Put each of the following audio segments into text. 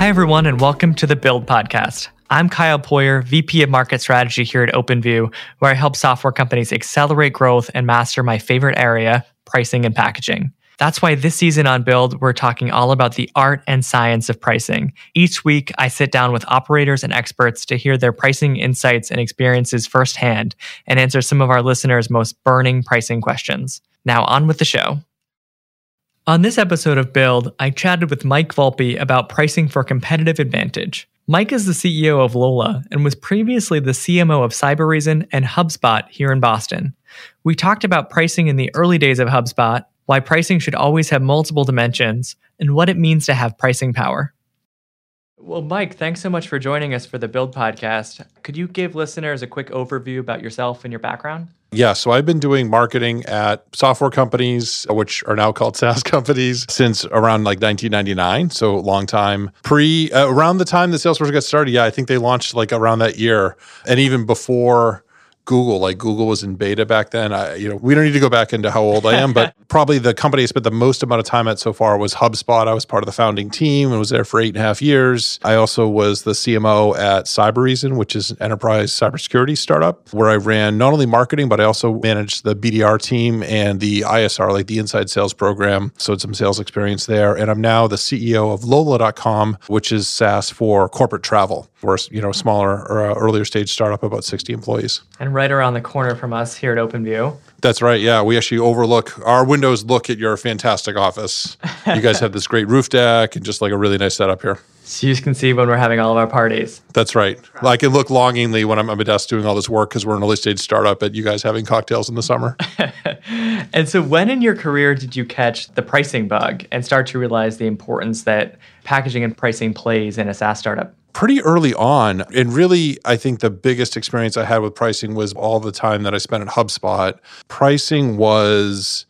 Hi, everyone, and welcome to the Build Podcast. I'm Kyle Poyar, VP of Market Strategy here at OpenView, where I help software companies accelerate growth and master my favorite area, pricing and packaging. That's why this season on Build, we're talking all about the art and science of pricing. Each week, I sit down with operators and experts to hear their pricing insights and experiences firsthand and answer some of our listeners' most burning pricing questions. Now, on with the show. On this episode of Build, I chatted with Mike Volpe about pricing for competitive advantage. Mike is the CEO of Lola and was previously the CMO of Cybereason and HubSpot here in Boston. We talked about pricing in the early days of HubSpot, why pricing should always have multiple dimensions, and what it means to have pricing power. Well, Mike, thanks so much for joining us for the Build podcast. Could you give listeners a quick overview about yourself and your background? Yeah, so I've been doing marketing at software companies, which are now called SaaS companies, since around like 1999. So long time. Pre uh, around the time that Salesforce got started, yeah, I think they launched like around that year, and even before Google. Like Google was in beta back then. I, you know, we don't need to go back into how old I am, but probably the company I spent the most amount of time at so far was HubSpot. I was part of the founding team and was there for eight and a half years. I also was the CMO at Cybereason, which is an enterprise cybersecurity startup, where I ran not only marketing, but I also managed the BDR team and the ISR, like the inside sales program. So it's some sales experience there. And I'm now the CEO of Lola.com, which is SaaS for corporate travel. We're you know smaller or uh, earlier stage startup, about 60 employees. And right around the corner from us here at OpenView. That's right. Yeah, we actually overlook our windows. Look at your fantastic office. You guys have this great roof deck and just like a really nice setup here. So you can see when we're having all of our parties. That's right. I can look longingly when I'm at my desk doing all this work because we're an early stage startup at you guys having cocktails in the summer. and so, when in your career did you catch the pricing bug and start to realize the importance that packaging and pricing plays in a SaaS startup? Pretty early on. And really, I think the biggest experience I had with pricing was all the time that I spent at HubSpot. Pricing was.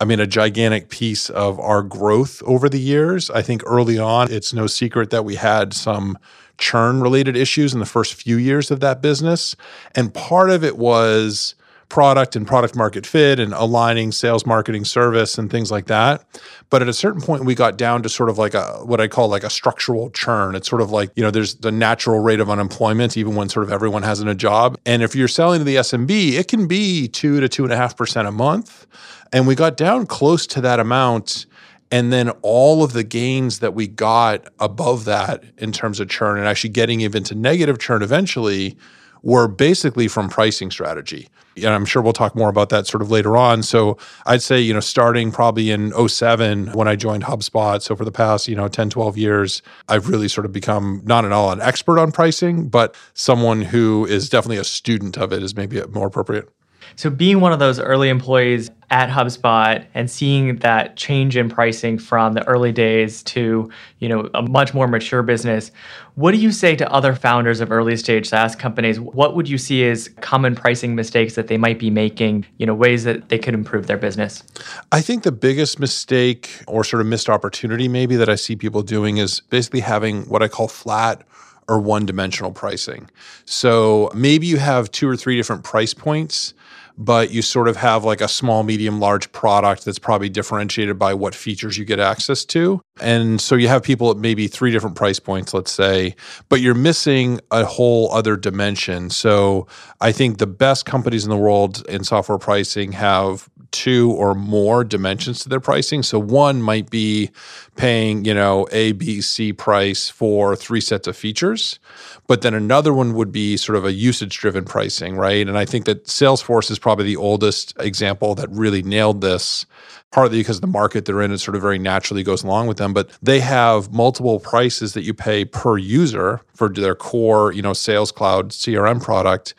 I mean, a gigantic piece of our growth over the years. I think early on, it's no secret that we had some churn related issues in the first few years of that business. And part of it was product and product market fit and aligning sales marketing service and things like that. But at a certain point we got down to sort of like a what i call like a structural churn. It's sort of like you know there's the natural rate of unemployment even when sort of everyone has a job. And if you're selling to the smb it can be two to two and a half percent a month. And we got down close to that amount. And then all of the gains that we got above that in terms of churn and actually getting even to negative churn eventually were basically from pricing strategy. And I'm sure we'll talk more about that sort of later on. So I'd say, you know, starting probably in 07 when I joined HubSpot. So for the past, you know, 10, 12 years, I've really sort of become not at all an expert on pricing, but someone who is definitely a student of it is maybe more appropriate. So being one of those early employees at HubSpot and seeing that change in pricing from the early days to, you know, a much more mature business, what do you say to other founders of early stage SaaS companies? What would you see as common pricing mistakes that they might be making, you know, ways that they could improve their business? I think the biggest mistake or sort of missed opportunity maybe that I see people doing is basically having what I call flat or one dimensional pricing. So maybe you have two or three different price points but you sort of have like a small, medium, large product that's probably differentiated by what features you get access to. And so you have people at maybe three different price points, let's say, but you're missing a whole other dimension. So I think the best companies in the world in software pricing have two or more dimensions to their pricing. So one might be paying, you know, A, B, C price for three sets of features. But then another one would be sort of a usage driven pricing, right? And I think that Salesforce is probably the oldest example that really nailed this partly because the market they're in, it sort of very naturally goes along with them. But they have multiple prices that you pay per user for their core, you know, Sales Cloud CRM product.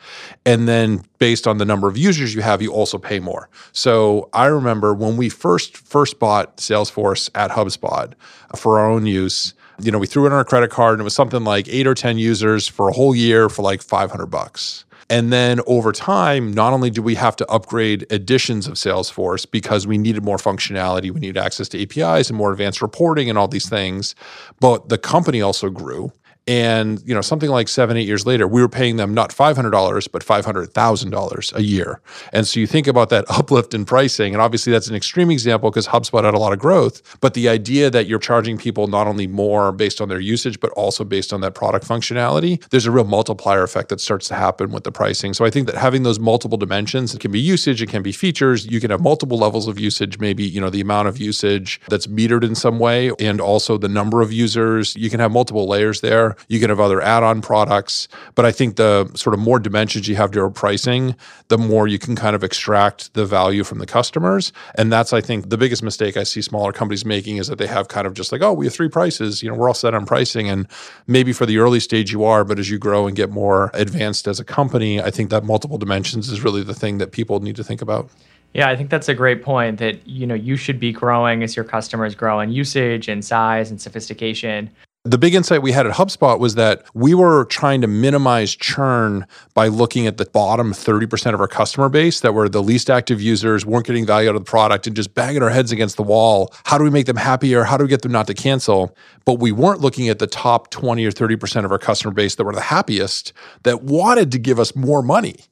And then based on the number of users you have, you also pay more. So I remember when we first first bought Salesforce at HubSpot for our own use, you know, we threw in our credit card and it was something like eight or 10 users for a whole year for like 500 bucks. And then over time, not only do we have to upgrade editions of Salesforce because we needed more functionality, we needed access to APIs and more advanced reporting and all these things, but the company also grew. And you know, something like seven, eight years later, we were paying them not five hundred dollars, but five hundred thousand dollars a year. And so you think about that uplift in pricing, and obviously that's an extreme example because HubSpot had a lot of growth. But the idea that you're charging people not only more based on their usage, but also based on that product functionality, there's a real multiplier effect that starts to happen with the pricing. So I think that having those multiple dimensions, it can be usage, it can be features, you can have multiple levels of usage, maybe, you know, the amount of usage that's metered in some way, and also the number of users. You can have multiple layers there. You can have other add-on products. But I think the sort of more dimensions you have to your pricing, the more you can kind of extract the value from the customers. And that's, I think, the biggest mistake I see smaller companies making is that they have kind of just like, oh, we have three prices, you know, we're all set on pricing. And maybe for the early stage you are, but as you grow and get more advanced as a company, I think that multiple dimensions is really the thing that people need to think about. Yeah, I think that's a great point that you know you should be growing as your customers grow in usage and size and sophistication. The big insight we had at HubSpot was that we were trying to minimize churn by looking at the bottom 30% of our customer base that were the least active users, weren't getting value out of the product, and just banging our heads against the wall. How do we make them happier? How do we get them not to cancel? But we weren't looking at the top 20 or 30% of our customer base that were the happiest, that wanted to give us more money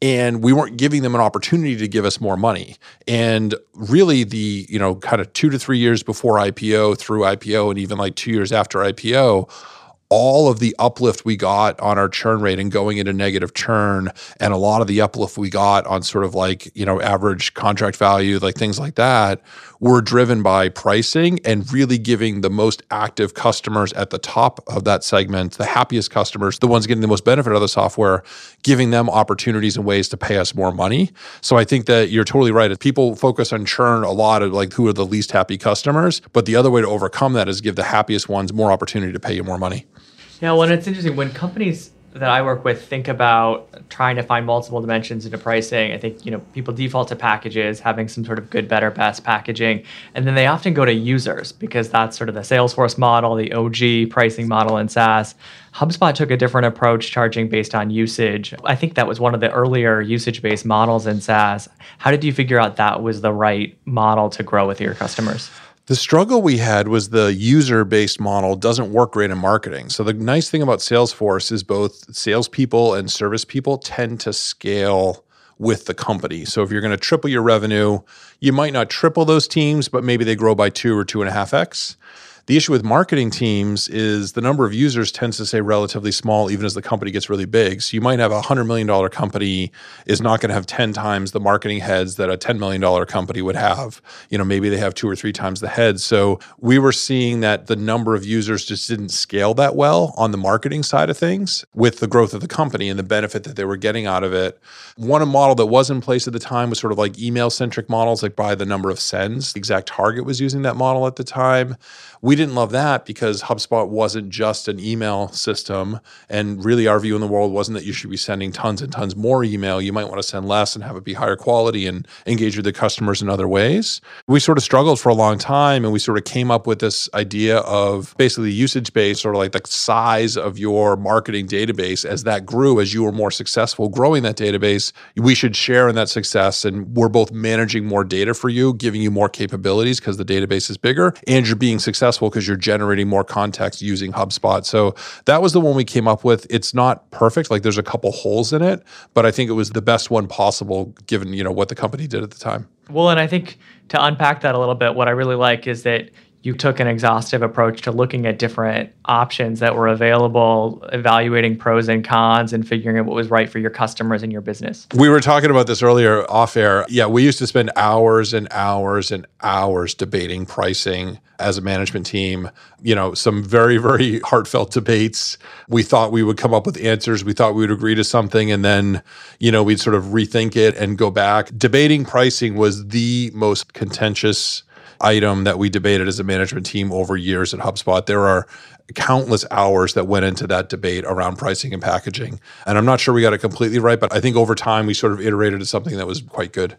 and we weren't giving them an opportunity to give us more money. And really, the you know kind of two to three years before IPO, through IPO, and even like two years after IPO, all of the uplift we got on our churn rate and going into negative churn and a lot of the uplift we got on sort of like you know average contract value like things like that were driven by pricing and really giving the most active customers at the top of that segment the happiest customers the ones getting the most benefit of the software giving them opportunities and ways to pay us more money. So i think that you're totally right. If people focus on churn a lot of like who are the least happy customers but the other way to overcome that is give the happiest ones more opportunity to pay you more money yeah, well, it's interesting when companies that I work with think about trying to find multiple dimensions into pricing. I think you know people default to packages, having some sort of good, better, best packaging, and then they often go to users because that's sort of the Salesforce model, the OG pricing model in SaaS. HubSpot took a different approach, charging based on usage. I think that was one of the earlier usage-based models in SaaS. How did you figure out that was the right model to grow with your customers? The struggle we had was the user based model doesn't work great in marketing. So, the nice thing about Salesforce is both salespeople and service people tend to scale with the company. So, if you're going to triple your revenue, you might not triple those teams, but maybe they grow by two or two and a half X. The issue with marketing teams is the number of users tends to stay relatively small even as the company gets really big. So you might have a $100 million company is not going to have 10 times the marketing heads that a $10 million company would have. You know, maybe they have two or three times the heads. So we were seeing that the number of users just didn't scale that well on the marketing side of things with the growth of the company and the benefit that they were getting out of it. One model that was in place at the time was sort of like email centric models, like by the number of sends. ExactTarget was using that model at the time. We didn't love that because HubSpot wasn't just an email system. And really, our view in the world wasn't that you should be sending tons and tons more email. You might want to send less and have it be higher quality and engage with the customers in other ways. We sort of struggled for a long time and we sort of came up with this idea of basically usage based, sort of like the size of your marketing database. As that grew, as you were more successful growing that database, we should share in that success. And we're both managing more data for you, giving you more capabilities because the database is bigger, and you're being successful because you're generating more contacts using HubSpot. So that was the one we came up with. It's not perfect, like there's a couple holes in it, but I think it was the best one possible given, you know, what the company did at the time. Well, and I think to unpack that a little bit, what I really like is that you took an exhaustive approach to looking at different options that were available, evaluating pros and cons, and figuring out what was right for your customers and your business. We were talking about this earlier off air. Yeah, we used to spend hours and hours and hours debating pricing as a management team. You know, some very, very heartfelt debates. We thought we would come up with answers. We thought we would agree to something, and then, you know, we'd sort of rethink it and go back. Debating pricing was the most contentious item that we debated as a management team over years at HubSpot. There are countless hours that went into that debate around pricing and packaging. And I'm not sure we got it completely right, but I think over time we sort of iterated to something that was quite good.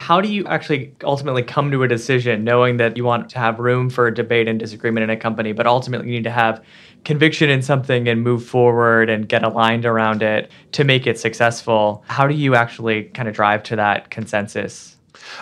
How do you actually ultimately come to a decision knowing that you want to have room for debate and disagreement in a company, but ultimately you need to have conviction in something and move forward and get aligned around it to make it successful? How do you actually kind of drive to that consensus?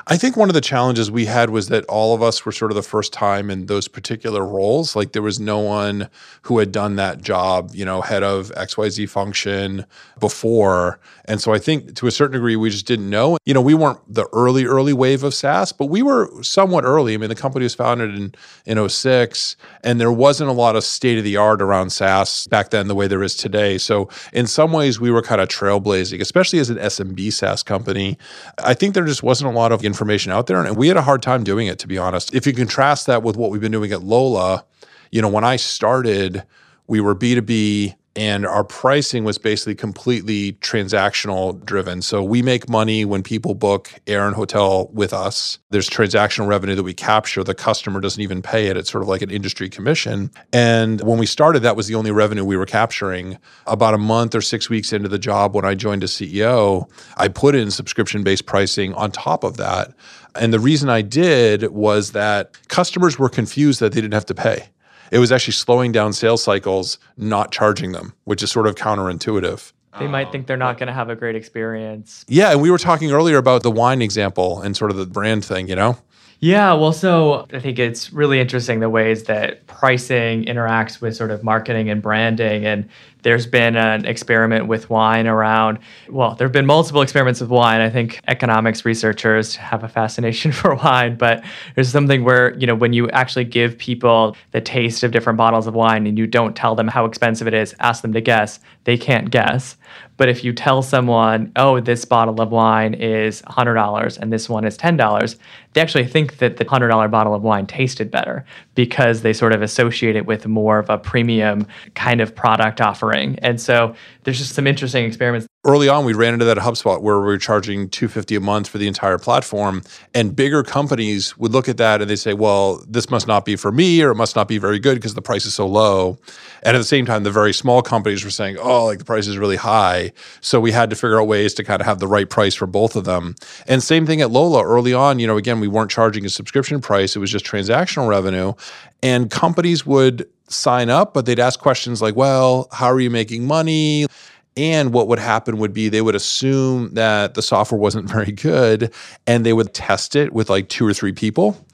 I think one of the challenges we had was that all of us were sort of the first time in those particular roles. Like there was no one who had done that job, you know, head of XYZ function before. And so I think to a certain degree, we just didn't know. You know, we weren't the early, early wave of SaaS, but we were somewhat early. I mean, the company was founded in, in 06, and there wasn't a lot of state of the art around SaaS back then the way there is today. So in some ways, we were kind of trailblazing, especially as an SMB SaaS company. I think there just wasn't a lot of information out there. And we had a hard time doing it, to be honest. If you contrast that with what we've been doing at Lola, you know, when I started, we were B2B and our pricing was basically completely transactional driven. So we make money when people book air and hotel with us. There's transactional revenue that we capture. The customer doesn't even pay it. It's sort of like an industry commission. And when we started, that was the only revenue we were capturing. About a month or six weeks into the job, when I joined as CEO, I put in subscription based pricing on top of that. And the reason I did was that customers were confused that they didn't have to pay it was actually slowing down sales cycles, not charging them, which is sort of counterintuitive. They might think they're not oh. going to have a great experience. Yeah, and we were talking earlier about the wine example and sort of the brand thing, you know? Yeah, well, so I think it's really interesting the ways that pricing interacts with sort of marketing and branding. And there's been an experiment with wine around, well, there have been multiple experiments with wine. I think economics researchers have a fascination for wine, but there's something where, you know, when you actually give people the taste of different bottles of wine and you don't tell them how expensive it is, ask them to guess, they can't guess. But if you tell someone, oh, this bottle of wine is $100 and this one is $10, they actually think that the $100 bottle of wine tasted better because they sort of associate it with more of a premium kind of product offering. And so there's just some interesting experiments. Early on we ran into that at HubSpot where we were charging 250 a month for the entire platform and bigger companies would look at that and they say well this must not be for me or it must not be very good because the price is so low. And at the same time the very small companies were saying oh like the price is really high. So we had to figure out ways to kind of have the right price for both of them. And same thing at Lola. Early on you know again we weren't charging a subscription price. It was just transactional revenue and companies would sign up but they'd ask questions like well how are you making money and what would happen would be they would assume that the software wasn't very good and they would test it with like two or three people.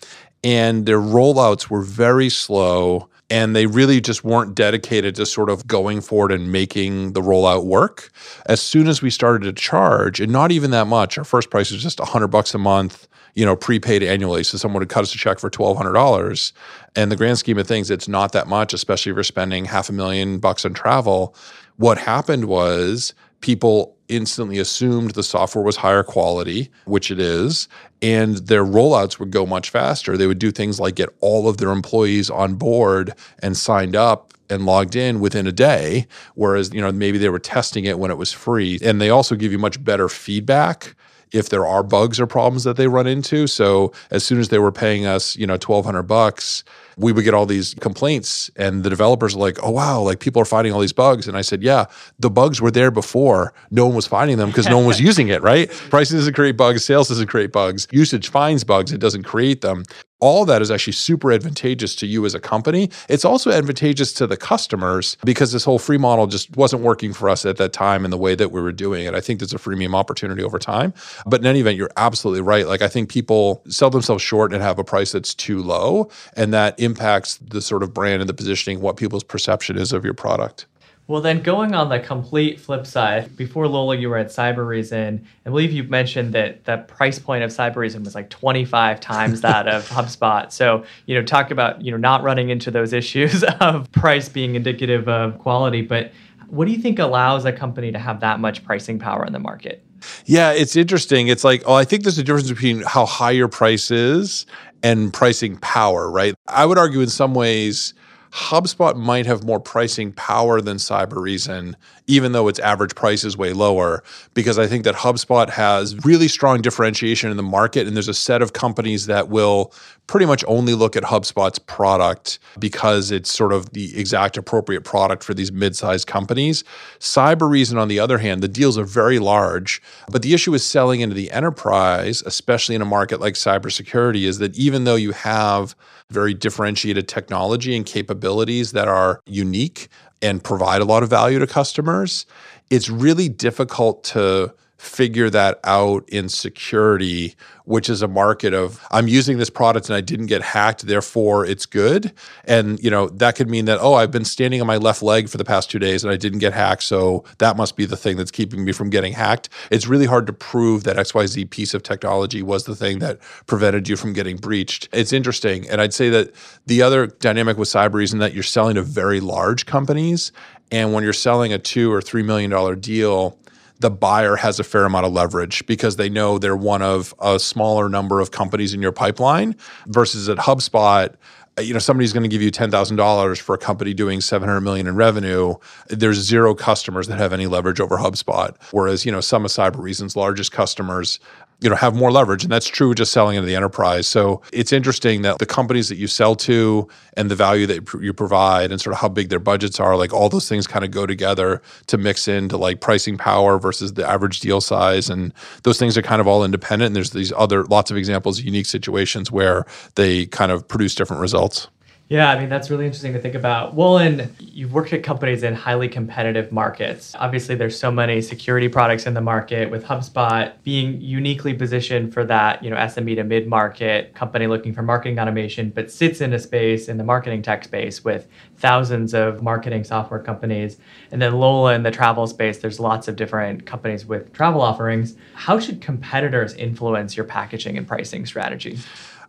And their rollouts were very slow and they really just weren't dedicated to sort of going forward and making the rollout work. As soon as we started to charge, and not even that much, our first price was just 100 bucks a month, you know, prepaid annually. So someone would cut us a check for $1,200. And the grand scheme of things, it's not that much, especially if you're spending half a million bucks on travel. What happened was people instantly assumed the software was higher quality, which it is, and their rollouts would go much faster. They would do things like get all of their employees on board and signed up and logged in within a day whereas you know maybe they were testing it when it was free and they also give you much better feedback if there are bugs or problems that they run into so as soon as they were paying us you know 1200 bucks we would get all these complaints and the developers are like, oh, wow, like people are finding all these bugs. And I said, yeah, the bugs were there before. No one was finding them because no one was using it, right? Pricing doesn't create bugs, sales doesn't create bugs, usage finds bugs, it doesn't create them all that is actually super advantageous to you as a company. It's also advantageous to the customers because this whole free model just wasn't working for us at that time in the way that we were doing it. I think there's a freemium opportunity over time. But in any event, you're absolutely right. Like I think people sell themselves short and have a price that's too low, and that impacts the sort of brand and the positioning, what people's perception is of your product. Well, then going on the complete flip side, before Lola, you were at Cybereason. I believe you mentioned that the price point of Cybereason was like 25 times that of HubSpot. So, you know, talk about, you know, not running into those issues of price being indicative of quality. But what do you think allows a company to have that much pricing power in the market? Yeah, it's interesting. It's like, oh, I think there's a difference between how high your price is and pricing power, right? I would argue in some ways, HubSpot might have more pricing power than Cybereason, even though its average price is way lower, because I think that HubSpot has really strong differentiation in the market. And there's a set of companies that will pretty much only look at HubSpot's product because it's sort of the exact appropriate product for these mid-sized companies. Cybereason, on the other hand, the deals are very large, but the issue is selling into the enterprise, especially in a market like cybersecurity, is that even though you have very differentiated technology and capabilities that are unique and provide a lot of value to customers, it's really difficult to figure that out in security, which is a market of I'm using this product and I didn't get hacked, therefore it's good. And you know, that could mean that, oh, I've been standing on my left leg for the past two days and I didn't get hacked. So that must be the thing that's keeping me from getting hacked. It's really hard to prove that XYZ piece of technology was the thing that prevented you from getting breached. It's interesting. And I'd say that the other dynamic with cyber is that you're selling to very large companies. And when you're selling a two or three million dollar deal, the buyer has a fair amount of leverage because they know they're one of a smaller number of companies in your pipeline versus at HubSpot you know somebody's going to give you $10,000 for a company doing 700 million in revenue. There's zero customers that have any leverage over HubSpot. Whereas you know some of Cybereason's largest customers you know have more leverage and that's true just selling into the enterprise. So it's interesting that the companies that you sell to and the value that you provide and sort of how big their budgets are like all those things kind of go together to mix into like pricing power versus the average deal size and those things are kind of all independent and there's these other lots of examples unique situations where they kind of produce different results yeah, I mean, that's really interesting to think about. Well, and you've worked at companies in highly competitive markets. Obviously, there's so many security products in the market with HubSpot being uniquely positioned for that, you know, SMB to mid-market company looking for marketing automation, but sits in a space in the marketing tech space with thousands of marketing software companies. And then Lola in the travel space, there's lots of different companies with travel offerings. How should competitors influence your packaging and pricing strategy?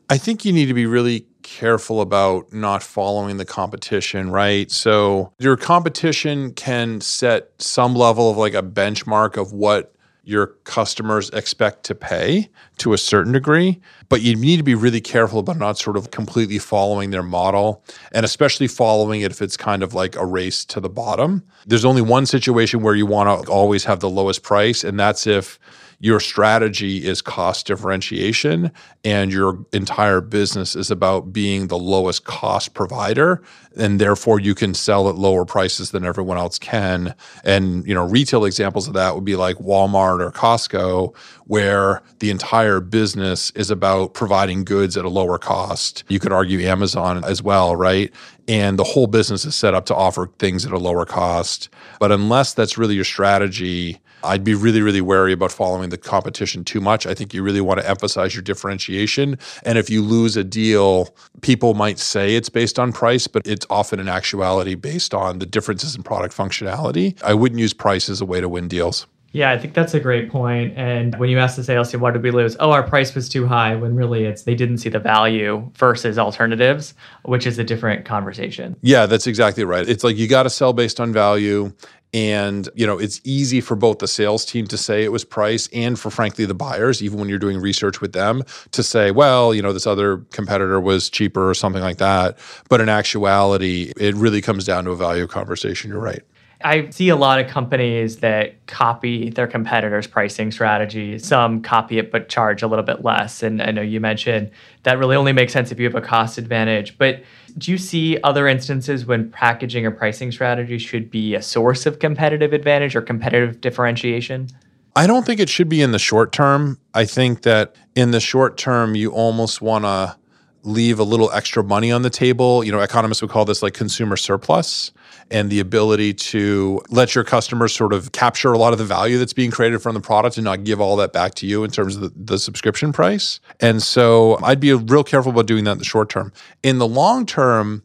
I think you need to be really careful about not following the competition, right? So your competition can set some level of like a benchmark of what your customers expect to pay to a certain degree, but you need to be really careful about not sort of completely following their model and especially following it if it's kind of like a race to the bottom. There's only one situation where you want to always have the lowest price, and that's if your strategy is cost differentiation and your entire business is about being the lowest cost provider and therefore you can sell at lower prices than everyone else can and you know retail examples of that would be like Walmart or Costco where the entire business is about providing goods at a lower cost you could argue Amazon as well right and the whole business is set up to offer things at a lower cost but unless that's really your strategy I'd be really, really wary about following the competition too much. I think you really want to emphasize your differentiation. And if you lose a deal, people might say it's based on price, but it's often in actuality based on the differences in product functionality. I wouldn't use price as a way to win deals. Yeah, I think that's a great point. And when you ask the sales team, what did we lose? Oh, our price was too high, when really it's they didn't see the value versus alternatives, which is a different conversation. Yeah, that's exactly right. It's like you got to sell based on value. And, you know, it's easy for both the sales team to say it was price and for frankly the buyers, even when you're doing research with them, to say, well, you know, this other competitor was cheaper or something like that. But in actuality, it really comes down to a value conversation. You're right. I see a lot of companies that copy their competitors' pricing strategy. Some copy it but charge a little bit less. And I know you mentioned that really only makes sense if you have a cost advantage. But do you see other instances when packaging or pricing strategy should be a source of competitive advantage or competitive differentiation? I don't think it should be in the short term. I think that in the short term, you almost want to leave a little extra money on the table. You know, economists would call this like consumer surplus and the ability to let your customers sort of capture a lot of the value that's being created from the product and not give all that back to you in terms of the, the subscription price. And so I'd be real careful about doing that in the short term. In the long term,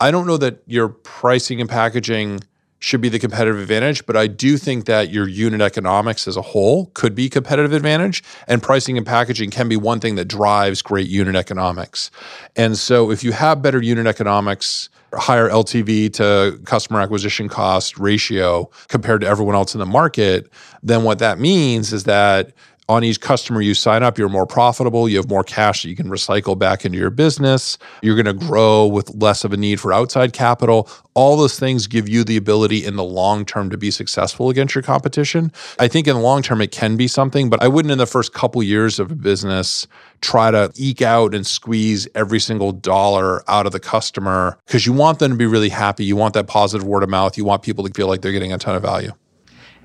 I don't know that your pricing and packaging should be the competitive advantage, but I do think that your unit economics as a whole could be competitive advantage and pricing and packaging can be one thing that drives great unit economics. And so if you have better unit economics, higher LTV to customer acquisition cost ratio compared to everyone else in the market, then what that means is that on each customer you sign up, you're more profitable. You have more cash that you can recycle back into your business. You're going to grow with less of a need for outside capital. All those things give you the ability in the long term to be successful against your competition. I think in the long term it can be something, but I wouldn't in the first couple years of a business try to eke out and squeeze every single dollar out of the customer because you want them to be really happy. You want that positive word of mouth. You want people to feel like they're getting a ton of value.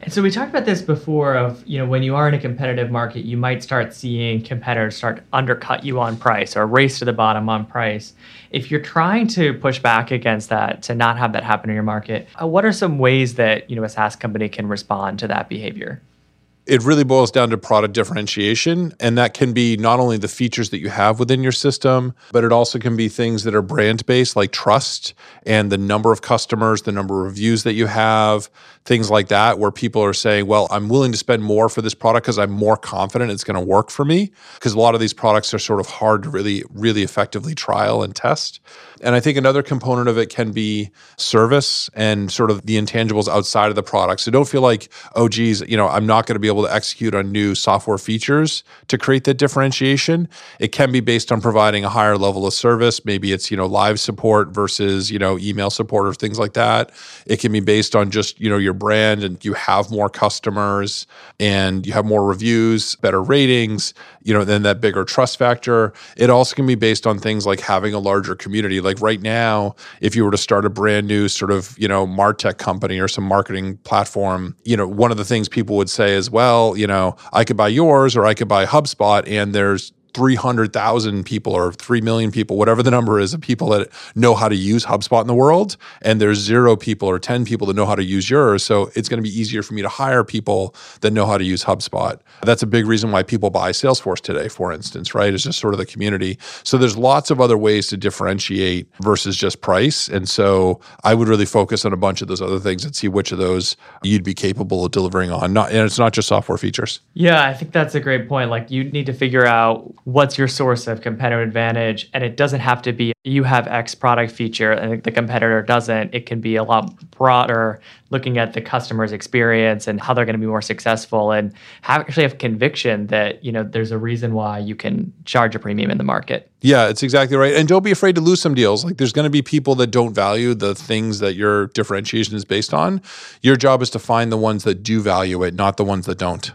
And so we talked about this before of, you know, when you are in a competitive market, you might start seeing competitors start undercut you on price or race to the bottom on price. If you're trying to push back against that, to not have that happen in your market, uh, what are some ways that, you know, a SaaS company can respond to that behavior? It really boils down to product differentiation. And that can be not only the features that you have within your system, but it also can be things that are brand based, like trust and the number of customers, the number of reviews that you have, things like that, where people are saying, well, I'm willing to spend more for this product because I'm more confident it's going to work for me. Because a lot of these products are sort of hard to really, really effectively trial and test. And I think another component of it can be service and sort of the intangibles outside of the product. So don't feel like, oh, geez, you know, I'm not going to be able to execute on new software features to create that differentiation. It can be based on providing a higher level of service. Maybe it's, you know, live support versus, you know, email support or things like that. It can be based on just, you know, your brand and you have more customers and you have more reviews, better ratings, you know, then that bigger trust factor. It also can be based on things like having a larger community. Like right now, if you were to start a brand new sort of, you know, Martech company or some marketing platform, you know, one of the things people would say is, well, you know, I could buy yours or I could buy HubSpot and there's 300,000 people or 3 million people, whatever the number is of people that know how to use HubSpot in the world. And there's zero people or 10 people that know how to use yours. So it's going to be easier for me to hire people that know how to use HubSpot. That's a big reason why people buy Salesforce today, for instance, right? It's just sort of the community. So there's lots of other ways to differentiate versus just price. And so I would really focus on a bunch of those other things and see which of those you'd be capable of delivering on. Not, and it's not just software features. Yeah, I think that's a great point. Like you need to figure out what's your source of competitive advantage? And it doesn't have to be you have x product feature and the competitor doesn't. It can be a lot broader looking at the customer's experience and how they're going to be more successful and have, actually have conviction that you know there's a reason why you can charge a premium in the market. Yeah it's exactly right. And don't be afraid to lose some deals. Like there's going to be people that don't value the things that your differentiation is based on. Your job is to find the ones that do value it not the ones that don't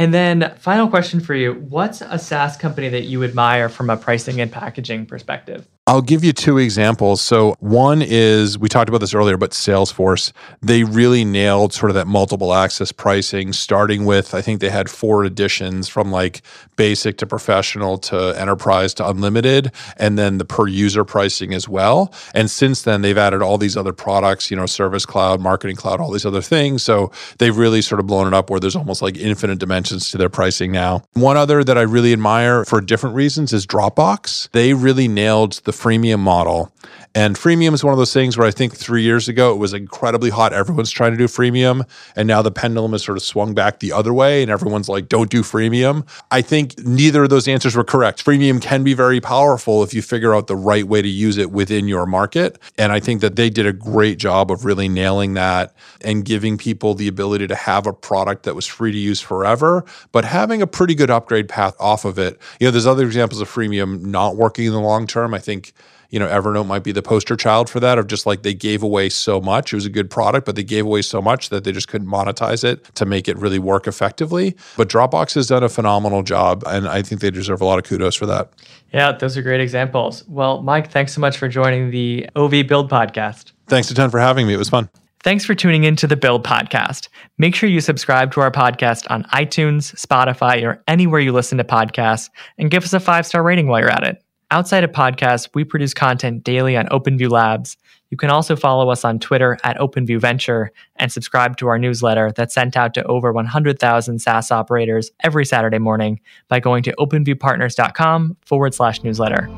and then, final question for you What's a SaaS company that you admire from a pricing and packaging perspective? I'll give you two examples. So, one is we talked about this earlier, but Salesforce, they really nailed sort of that multiple axes pricing, starting with, I think they had four editions from like basic to professional to enterprise to unlimited, and then the per user pricing as well. And since then, they've added all these other products, you know, Service Cloud, Marketing Cloud, all these other things. So, they've really sort of blown it up where there's almost like infinite dimensions to their pricing now. One other that I really admire for different reasons is Dropbox. They really nailed the freemium model. And freemium is one of those things where I think three years ago it was incredibly hot. Everyone's trying to do freemium. And now the pendulum has sort of swung back the other way and everyone's like, don't do freemium. I think neither of those answers were correct. Freemium can be very powerful if you figure out the right way to use it within your market. And I think that they did a great job of really nailing that and giving people the ability to have a product that was free to use forever, but having a pretty good upgrade path off of it. You know, there's other examples of freemium not working in the long term. I think you know, Evernote might be the poster child for that of just like they gave away so much. It was a good product, but they gave away so much that they just couldn't monetize it to make it really work effectively. But Dropbox has done a phenomenal job, and I think they deserve a lot of kudos for that. Yeah, those are great examples. Well, Mike, thanks so much for joining the OV Build podcast. Thanks a ton for having me. It was fun. Thanks for tuning in to the Build Podcast. Make sure you subscribe to our podcast on iTunes, Spotify, or anywhere you listen to podcasts, and give us a five star rating while you're at it. Outside of podcasts, we produce content daily on OpenView Labs. You can also follow us on Twitter at OpenView Venture and subscribe to our newsletter that's sent out to over 100,000 SaaS operators every Saturday morning by going to openviewpartners.com forward slash newsletter.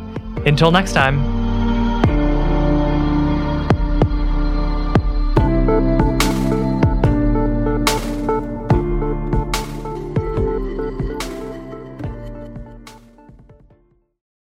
Until next time.